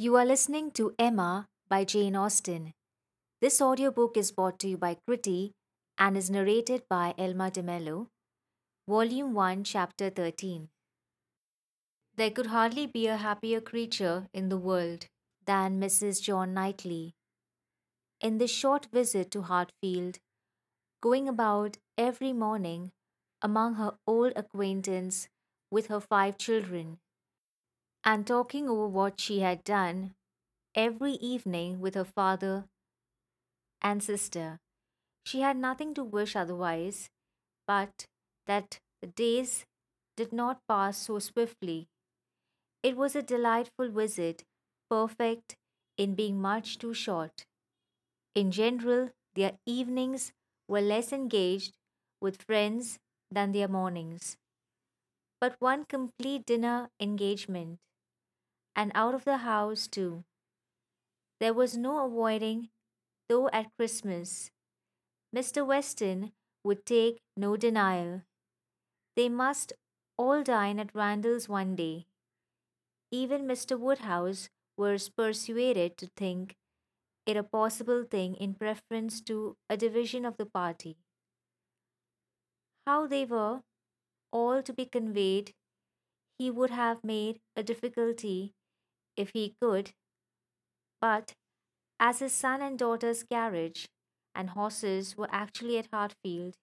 You are listening to Emma by Jane Austen. This audiobook is brought to you by Kriti and is narrated by Elma DeMello. Volume 1, Chapter 13. There could hardly be a happier creature in the world than Mrs. John Knightley. In this short visit to Hartfield, going about every morning among her old acquaintance with her five children, and talking over what she had done every evening with her father and sister. She had nothing to wish otherwise, but that the days did not pass so swiftly. It was a delightful visit, perfect in being much too short. In general, their evenings were less engaged with friends than their mornings. But one complete dinner engagement, and out of the house too. There was no avoiding, though at Christmas. Mr. Weston would take no denial. They must all dine at Randalls one day. Even Mr. Woodhouse was persuaded to think it a possible thing in preference to a division of the party. How they were all to be conveyed, he would have made a difficulty if he could, but as his son and daughter's carriage and horses were actually at Hartfield,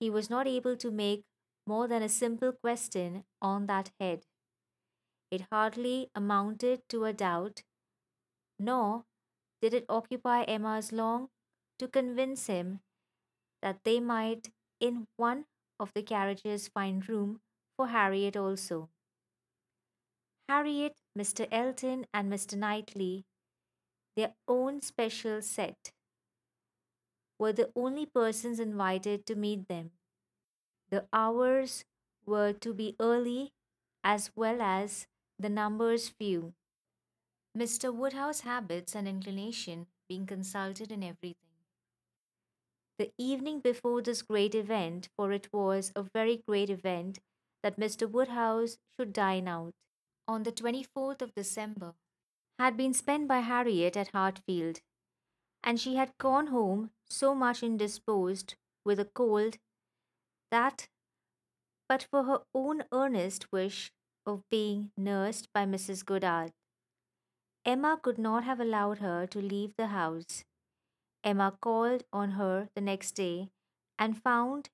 he was not able to make more than a simple question on that head. It hardly amounted to a doubt, nor did it occupy Emma's long to convince him that they might in one of the carriages find room for Harriet also. Harriet, Mr. Elton, and Mr. Knightley, their own special set, were the only persons invited to meet them. The hours were to be early as well as the numbers few. Mr. Woodhouse's habits and inclination being consulted in everything. The evening before this great event, for it was a very great event that Mr. Woodhouse should dine out, on the 24th of December, had been spent by Harriet at Hartfield, and she had gone home so much indisposed with a cold that, but for her own earnest wish of being nursed by Mrs. Goddard, Emma could not have allowed her to leave the house. Emma called on her the next day and found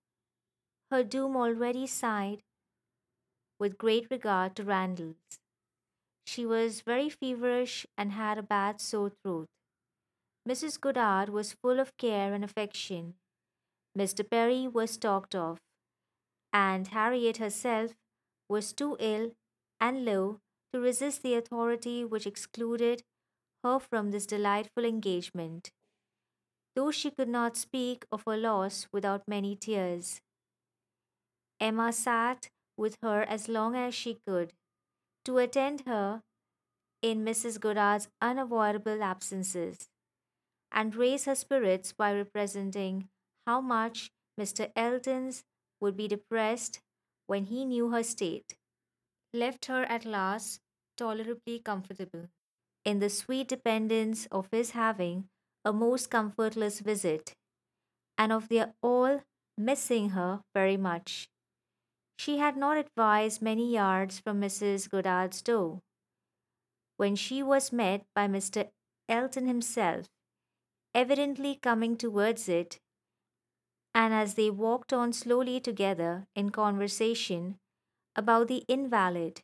her doom already signed with great regard to Randalls. She was very feverish and had a bad sore throat. Mrs. Goddard was full of care and affection. Mr. Perry was talked of, and Harriet herself was too ill and low to resist the authority which excluded her from this delightful engagement, though she could not speak of her loss without many tears. Emma sat with her as long as she could, to attend her in Mrs. Goddard's unavoidable absences, and raise her spirits by representing how much Mr. Elton's would be depressed when he knew her state, left her at last tolerably comfortable, in the sweet dependence of his having a most comfortless visit, and of their all missing her very much. She had not advised many yards from Mrs. Goddard's door, when she was met by Mr. Elton himself, evidently coming towards it, and as they walked on slowly together in conversation about the invalid,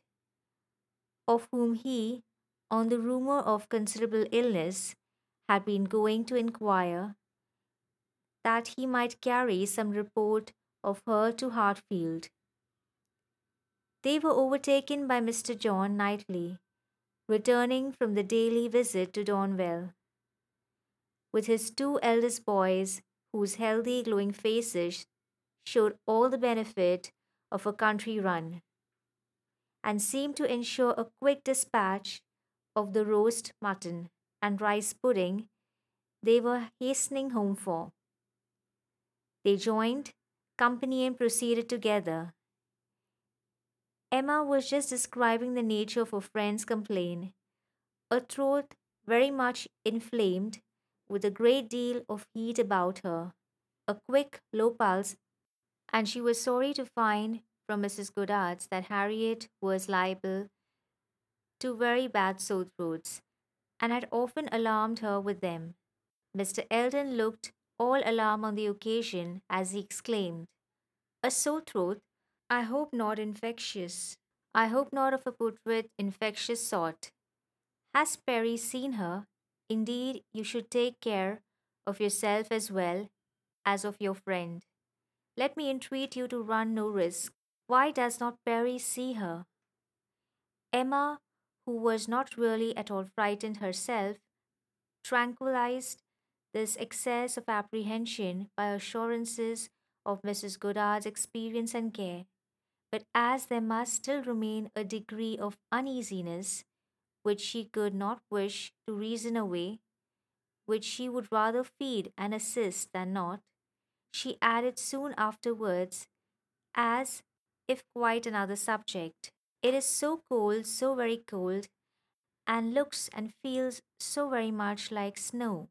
of whom he, on the rumour of considerable illness, had been going to inquire, that he might carry some report of her to Hartfield. They were overtaken by Mr. John Knightley, returning from the daily visit to Donwell, with his two eldest boys, whose healthy, glowing faces showed all the benefit of a country run, and seemed to ensure a quick dispatch of the roast mutton and rice pudding they were hastening home for. They joined company and proceeded together. Emma was just describing the nature of her friend's complaint. a throat very much inflamed, with a great deal of heat about her, a quick, low pulse, and she was sorry to find from Mrs. Goddard's that Harriet was liable to very bad sore throats, and had often alarmed her with them. Mr. Elton looked all alarm on the occasion as he exclaimed, A sore throat? I hope not infectious. I hope not of a putrid, infectious sort. Has Perry seen her? Indeed, you should take care of yourself as well as of your friend. Let me entreat you to run no risk. Why does not Perry see her? Emma, who was not really at all frightened herself, tranquilized this excess of apprehension by assurances of Mrs. Goddard's experience and care. But as there must still remain a degree of uneasiness which she could not wish to reason away, which she would rather feed and assist than not, she added soon afterwards, as if quite another subject. It is so cold, so very cold, and looks and feels so very much like snow,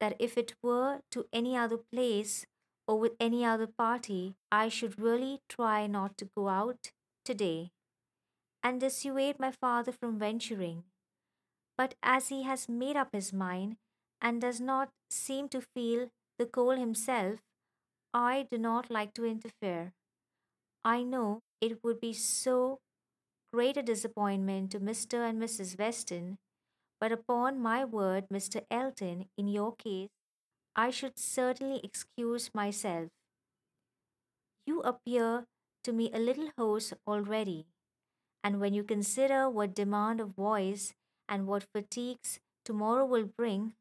that if it were to any other place or with any other party, I should really try not to go out today, and dissuade my father from venturing. But as he has made up his mind, and does not seem to feel the cold himself, I do not like to interfere. I know it would be so great a disappointment to Mr. and Mrs. Weston, but upon my word, Mr. Elton, in your case, I should certainly excuse myself. You appear to me a little hoarse already, and when you consider what demand of voice and what fatigues tomorrow will bring,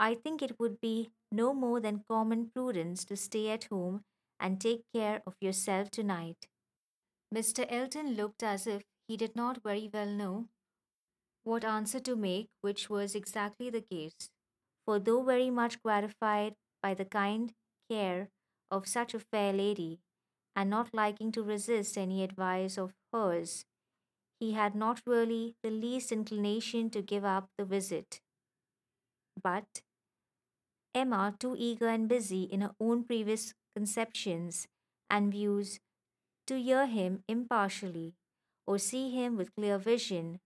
I think it would be no more than common prudence to stay at home and take care of yourself tonight. Mr. Elton looked as if he did not very well know what answer to make, which was exactly the case. For though very much gratified by the kind care of such a fair lady, and not liking to resist any advice of hers, he had not really the least inclination to give up the visit. But Emma, too eager and busy in her own previous conceptions and views to hear him impartially or see him with clear vision,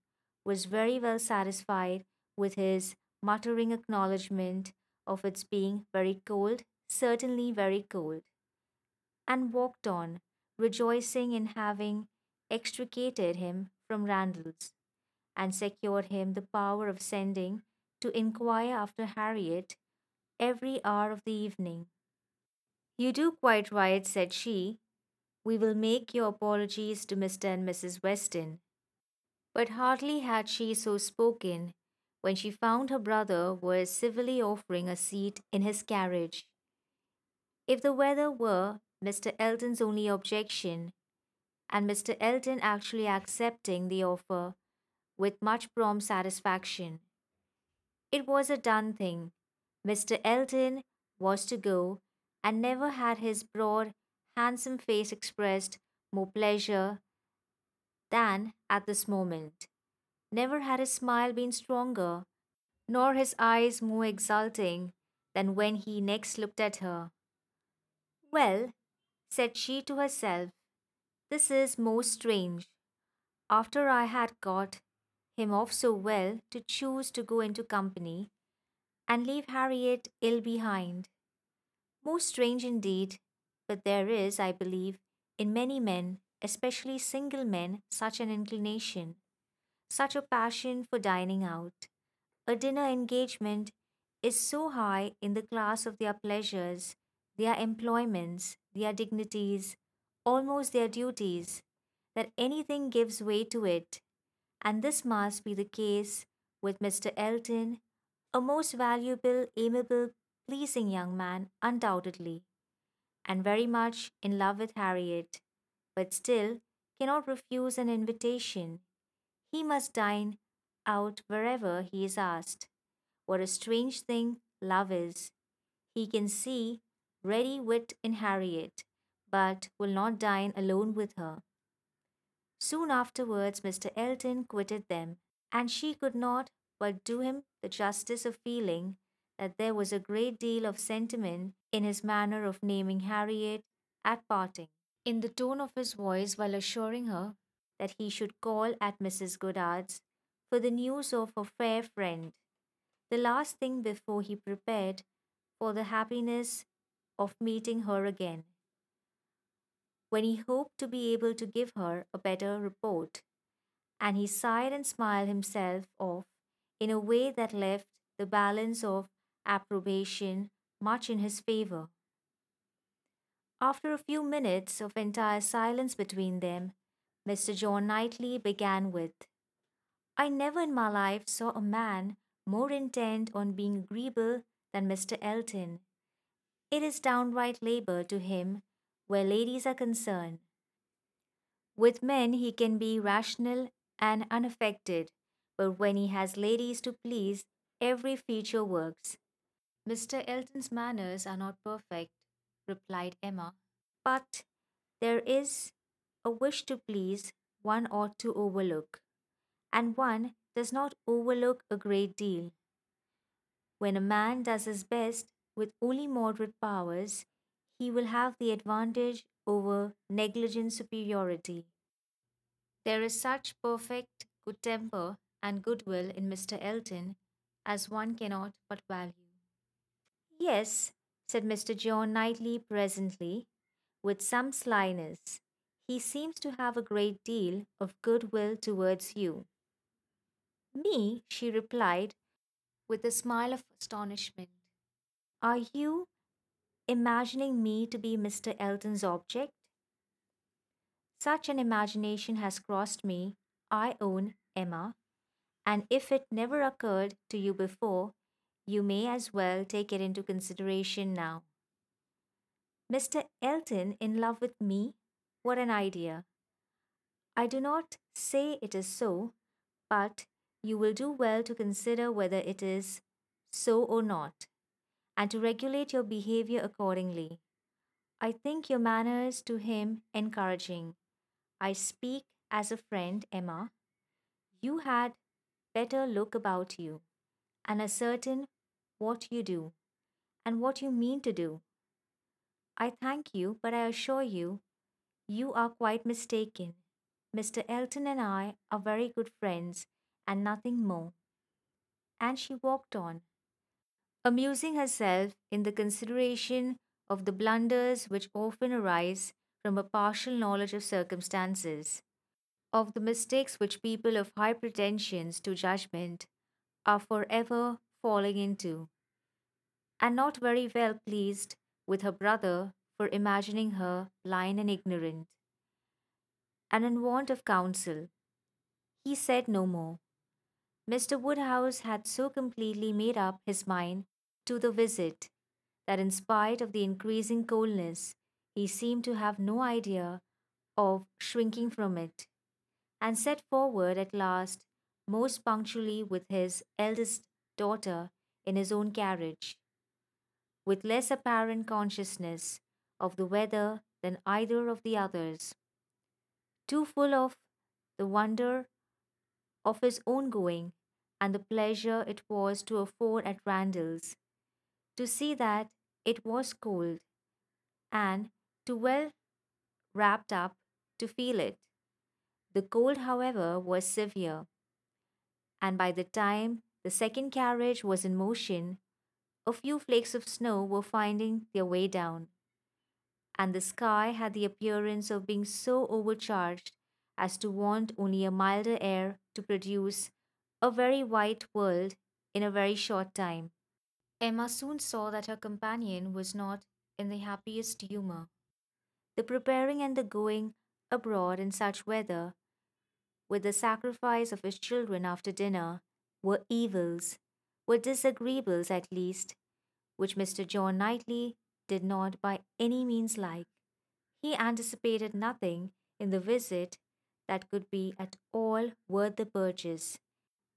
was very well satisfied with his muttering acknowledgment of its being very cold, certainly very cold, and walked on, rejoicing in having extricated him from Randalls, and secured him the power of sending to inquire after Harriet every hour of the evening. You do quite right, said she. We will make your apologies to Mr. and Mrs. Weston. But hardly had she so spoken when she found her brother was civilly offering a seat in his carriage. If the weather were Mr. Elton's only objection, and Mr. Elton actually accepting the offer with much prompt satisfaction, it was a done thing. Mr. Elton was to go, and never had his broad, handsome face expressed more pleasure than at this moment. Never had his smile been stronger, nor his eyes more exulting than when he next looked at her. Well, said she to herself, this is most strange. After I had got him off so well to choose to go into company and leave Harriet ill behind. Most strange indeed, but there is, I believe, in many men, especially single men, such an inclination, such a passion for dining out. A dinner engagement is so high in the class of their pleasures, their employments, their dignities, almost their duties, that anything gives way to it, and this must be the case with Mr. Elton, a most valuable, amiable, pleasing young man, undoubtedly, and very much in love with Harriet, but still cannot refuse an invitation. He must dine out wherever he is asked. What a strange thing love is! He can see ready wit in Harriet, but will not dine alone with her. Soon afterwards, Mr. Elton quitted them, and she could not but do him the justice of feeling that there was a great deal of sentiment in his manner of naming Harriet at parting, in the tone of his voice while assuring her that he should call at Mrs. Goddard's for the news of a fair friend, the last thing before he prepared for the happiness of meeting her again, when he hoped to be able to give her a better report. And he sighed and smiled himself off in a way that left the balance of approbation much in his favor. After a few minutes of entire silence between them, Mr. John Knightley began with, I never in my life saw a man more intent on being agreeable than Mr. Elton. It is downright labor to him where ladies are concerned. With men he can be rational and unaffected, but when he has ladies to please, every feature works. Mr. Elton's manners are not perfect, replied Emma, but there is a wish to please one ought to overlook, and one does not overlook a great deal. When a man does his best with only moderate powers, he will have the advantage over negligent superiority. There is such perfect good temper and goodwill in Mr. Elton as one cannot but value. Yes, said Mr. John Knightley presently, with some slyness. He seems to have a great deal of goodwill towards you. Me, she replied, with a smile of astonishment. Are you imagining me to be Mr. Elton's object? Such an imagination has crossed me, I own, Emma, and if it never occurred to you before, you may as well take it into consideration now. Mr. Elton in love with me? What an idea! I do not say it is so, but you will do well to consider whether it is so or not, and to regulate your behavior accordingly. I think your manners to him encouraging. I speak as a friend, Emma. You had better look about you and ascertain what you do and what you mean to do. I thank you, but I assure you, you are quite mistaken. Mr. Elton and I are very good friends and nothing more. And she walked on, amusing herself in the consideration of the blunders which often arise from a partial knowledge of circumstances, of the mistakes which people of high pretensions to judgment are forever falling into, and not very well pleased with her brother for imagining her blind and ignorant, and in want of counsel. He said no more. Mr. Woodhouse had so completely made up his mind to the visit that, in spite of the increasing coldness, he seemed to have no idea of shrinking from it, and set forward at last most punctually with his eldest daughter in his own carriage, with less apparent consciousness of the weather than either of the others, too full of the wonder of his own going and the pleasure it was to afford at Randalls, to see that it was cold, and too well wrapped up to feel it. The cold, however, was severe, and by the time the second carriage was in motion, a few flakes of snow were finding their way down, and the sky had the appearance of being so overcharged as to want only a milder air to produce a very white world in a very short time. Emma soon saw that her companion was not in the happiest humour. The preparing and the going abroad in such weather, with the sacrifice of his children after dinner, were evils, were disagreeables at least, which Mr. John Knightley did not by any means like. He anticipated nothing in the visit that could be at all worth the purchase,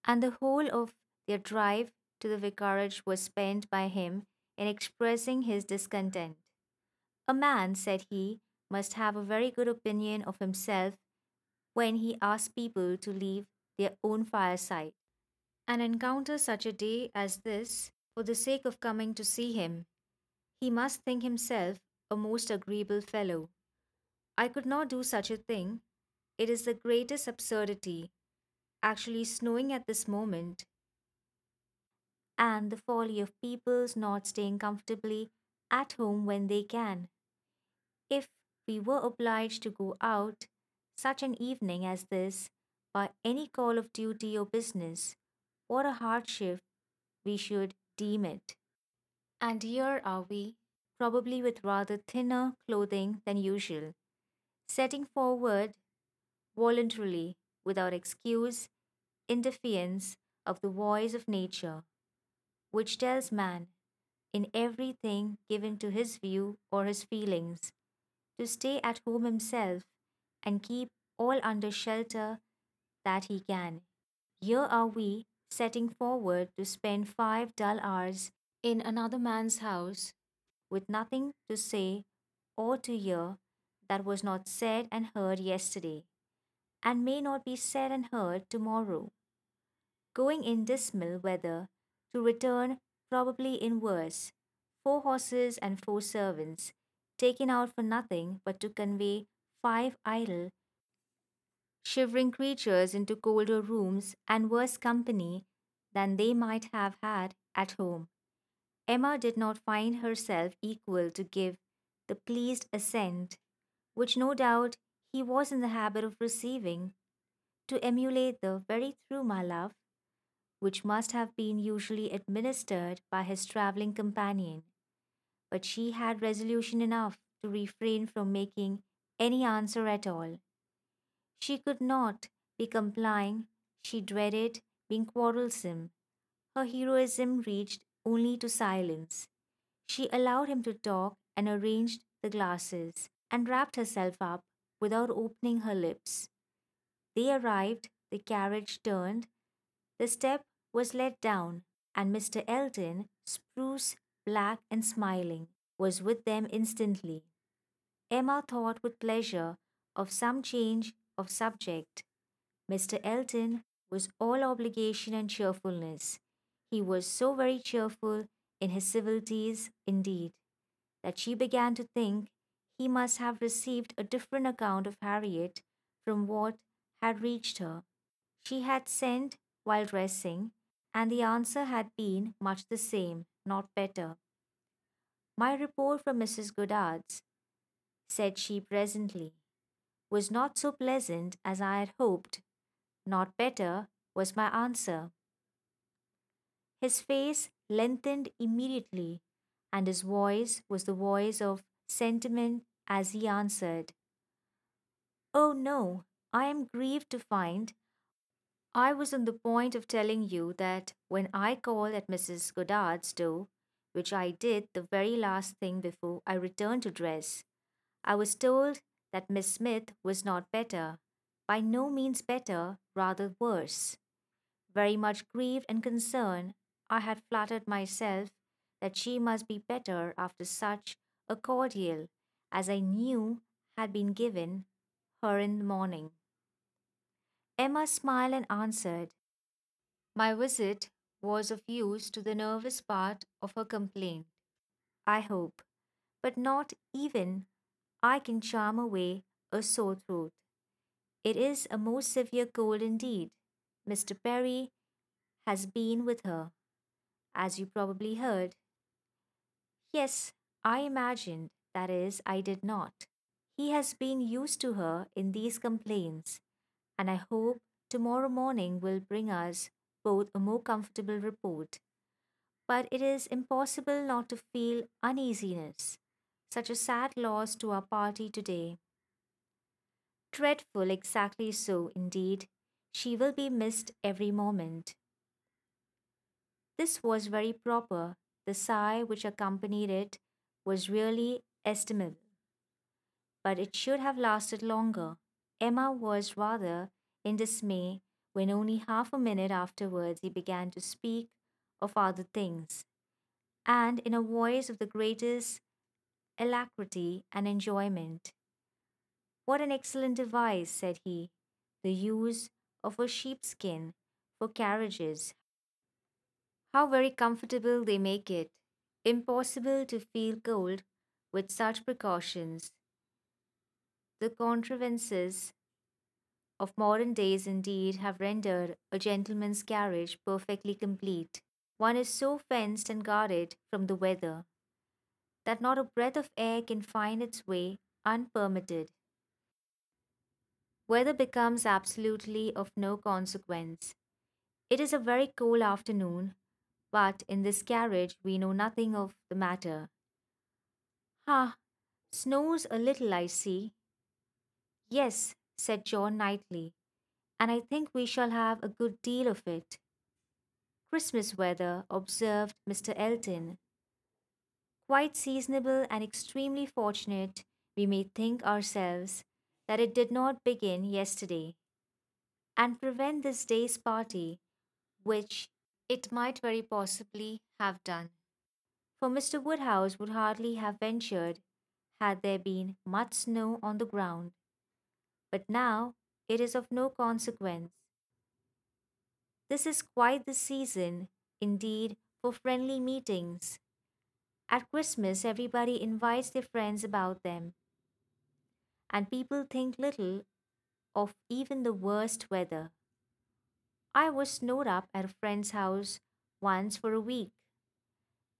and the whole of their drive to the vicarage was spent by him in expressing his discontent. A man, said he, must have a very good opinion of himself when he asks people to leave their own fireside. And encounter such a day as this for the sake of coming to see him, he must think himself a most agreeable fellow. I could not do such a thing. It is the greatest absurdity, actually snowing at this moment, and the folly of people's not staying comfortably at home when they can. If we were obliged to go out such an evening as this by any call of duty or business, what a hardship we should deem it. And here are we, probably with rather thinner clothing than usual, setting forward voluntarily, without excuse, in defiance of the voice of nature, which tells man, in everything given to his view or his feelings, to stay at home himself and keep all under shelter that he can. Here are we setting forward to spend five dull hours in another man's house with nothing to say or to hear that was not said and heard yesterday, and may not be said and heard tomorrow. Going in dismal weather to return probably in worse, four horses and four servants, taken out for nothing but to convey five idle, shivering creatures into colder rooms and worse company than they might have had at home. Emma did not find herself equal to give the pleased assent, which no doubt he was in the habit of receiving, to emulate the very through my love, which must have been usually administered by his travelling companion. But she had resolution enough to refrain from making any answer at all. She could not be complying, she dreaded being quarrelsome. Her heroism reached only to silence. She allowed him to talk and arranged the glasses and wrapped herself up without opening her lips. They arrived, the carriage turned, the step was let down, and Mr. Elton, spruce, black, and smiling, was with them instantly. Emma thought with pleasure of some change of subject. Mr. Elton was all obligation and cheerfulness. He was so very cheerful in his civilities, indeed, that she began to think he must have received a different account of Harriet from what had reached her. She had sent while dressing, and the answer had been much the same, not better. My report from Mrs. Goddard's, said she presently, was not so pleasant as I had hoped. Not better, was my answer. His face lengthened immediately, and his voice was the voice of sentiment as he answered, Oh no, I am grieved to find I was on the point of telling you that when I called at Mrs. Goddard's door, which I did the very last thing before I returned to dress, I was told that Miss Smith was not better, by no means better, rather worse. Very much grieved and concerned, I had flattered myself that she must be better after such a cordial as I knew had been given her in the morning. Emma smiled and answered, My visit was of use to the nervous part of her complaint, I hope, but not even I can charm away a sore throat. It is a most severe cold indeed. Mr. Perry has been with her as you probably heard. Yes, I imagined, that is, I did not. He has been used to her in these complaints, and I hope tomorrow morning will bring us both a more comfortable report. But it is impossible not to feel uneasiness. Such a sad loss to our party today. Dreadful, exactly so, indeed. She will be missed every moment. This was very proper. The sigh which accompanied it was really estimable. But it should have lasted longer. Emma was rather in dismay when only half a minute afterwards he began to speak of other things, and in a voice of the greatest alacrity and enjoyment. What an excellent device, said he, the use of a sheepskin for carriages. How very comfortable they make it. Impossible to feel cold with such precautions. The contrivances of modern days indeed have rendered a gentleman's carriage perfectly complete. One is so fenced and guarded from the weather that not a breath of air can find its way unpermitted. Weather becomes absolutely of no consequence. It is a very cold afternoon, but in this carriage we know nothing of the matter. Ha! Snows a little, I see. Yes, said John Knightley, and I think we shall have a good deal of it. Christmas weather, observed Mr. Elton. Quite seasonable and extremely fortunate, we may think ourselves, that it did not begin yesterday, and prevent this day's party, which it might very possibly have done. For Mr. Woodhouse would hardly have ventured had there been much snow on the ground. But now it is of no consequence. This is quite the season, indeed, for friendly meetings. At Christmas, everybody invites their friends about them, and people think little of even the worst weather. I was snowed up at a friend's house once for a week.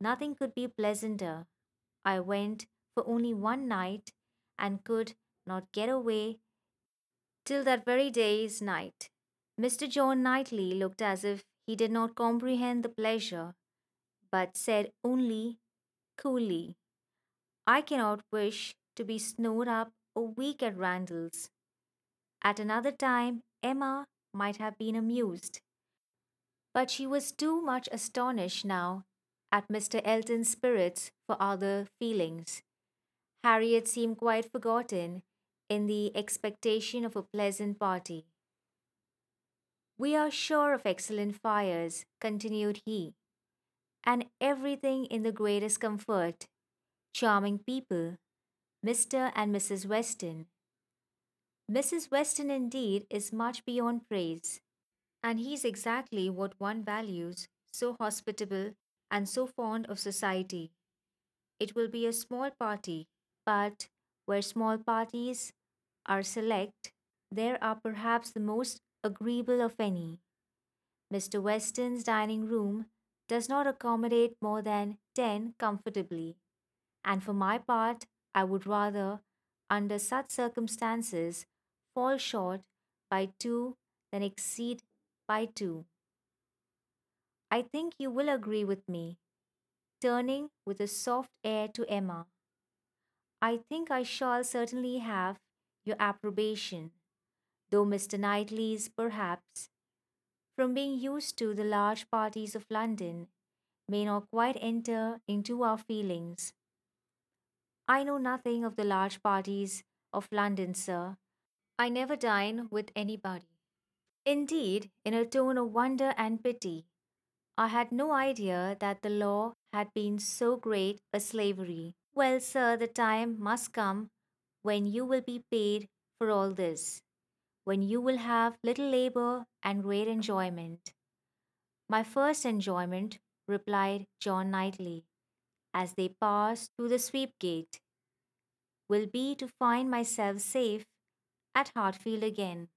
Nothing could be pleasanter. I went for only one night and could not get away till that very day's night. Mr. John Knightley looked as if he did not comprehend the pleasure, but said only coolly, I cannot wish to be snowed up a week at Randalls. At another time, Emma might have been amused, but she was too much astonished now at Mr. Elton's spirits for other feelings. Harriet seemed quite forgotten in the expectation of a pleasant party. We are sure of excellent fires, continued he, and everything in the greatest comfort. Charming people, Mr. and Mrs. Weston. Mrs. Weston, indeed, is much beyond praise, and he's exactly what one values so hospitable and so fond of society. It will be a small party, but where small parties are select, there are perhaps the most agreeable of any. Mr. Weston's dining room does not accommodate more than ten comfortably, and for my part, I would rather, under such circumstances, fall short by two than exceed by two. I think you will agree with me. Turning with a soft air to Emma, I think I shall certainly have your approbation though Mr. Knightley's, perhaps, from being used to the large parties of London, may not quite enter into our feelings. I know nothing of the large parties of London, sir. I never dine with anybody. Indeed, in a tone of wonder and pity, I had no idea that the law had been so great a slavery. Well, sir, the time must come when you will be paid for all this when you will have little labor and great enjoyment. My first enjoyment, replied John Knightley, as they passed through the sweep gate, will be to find myself safe at Hartfield again.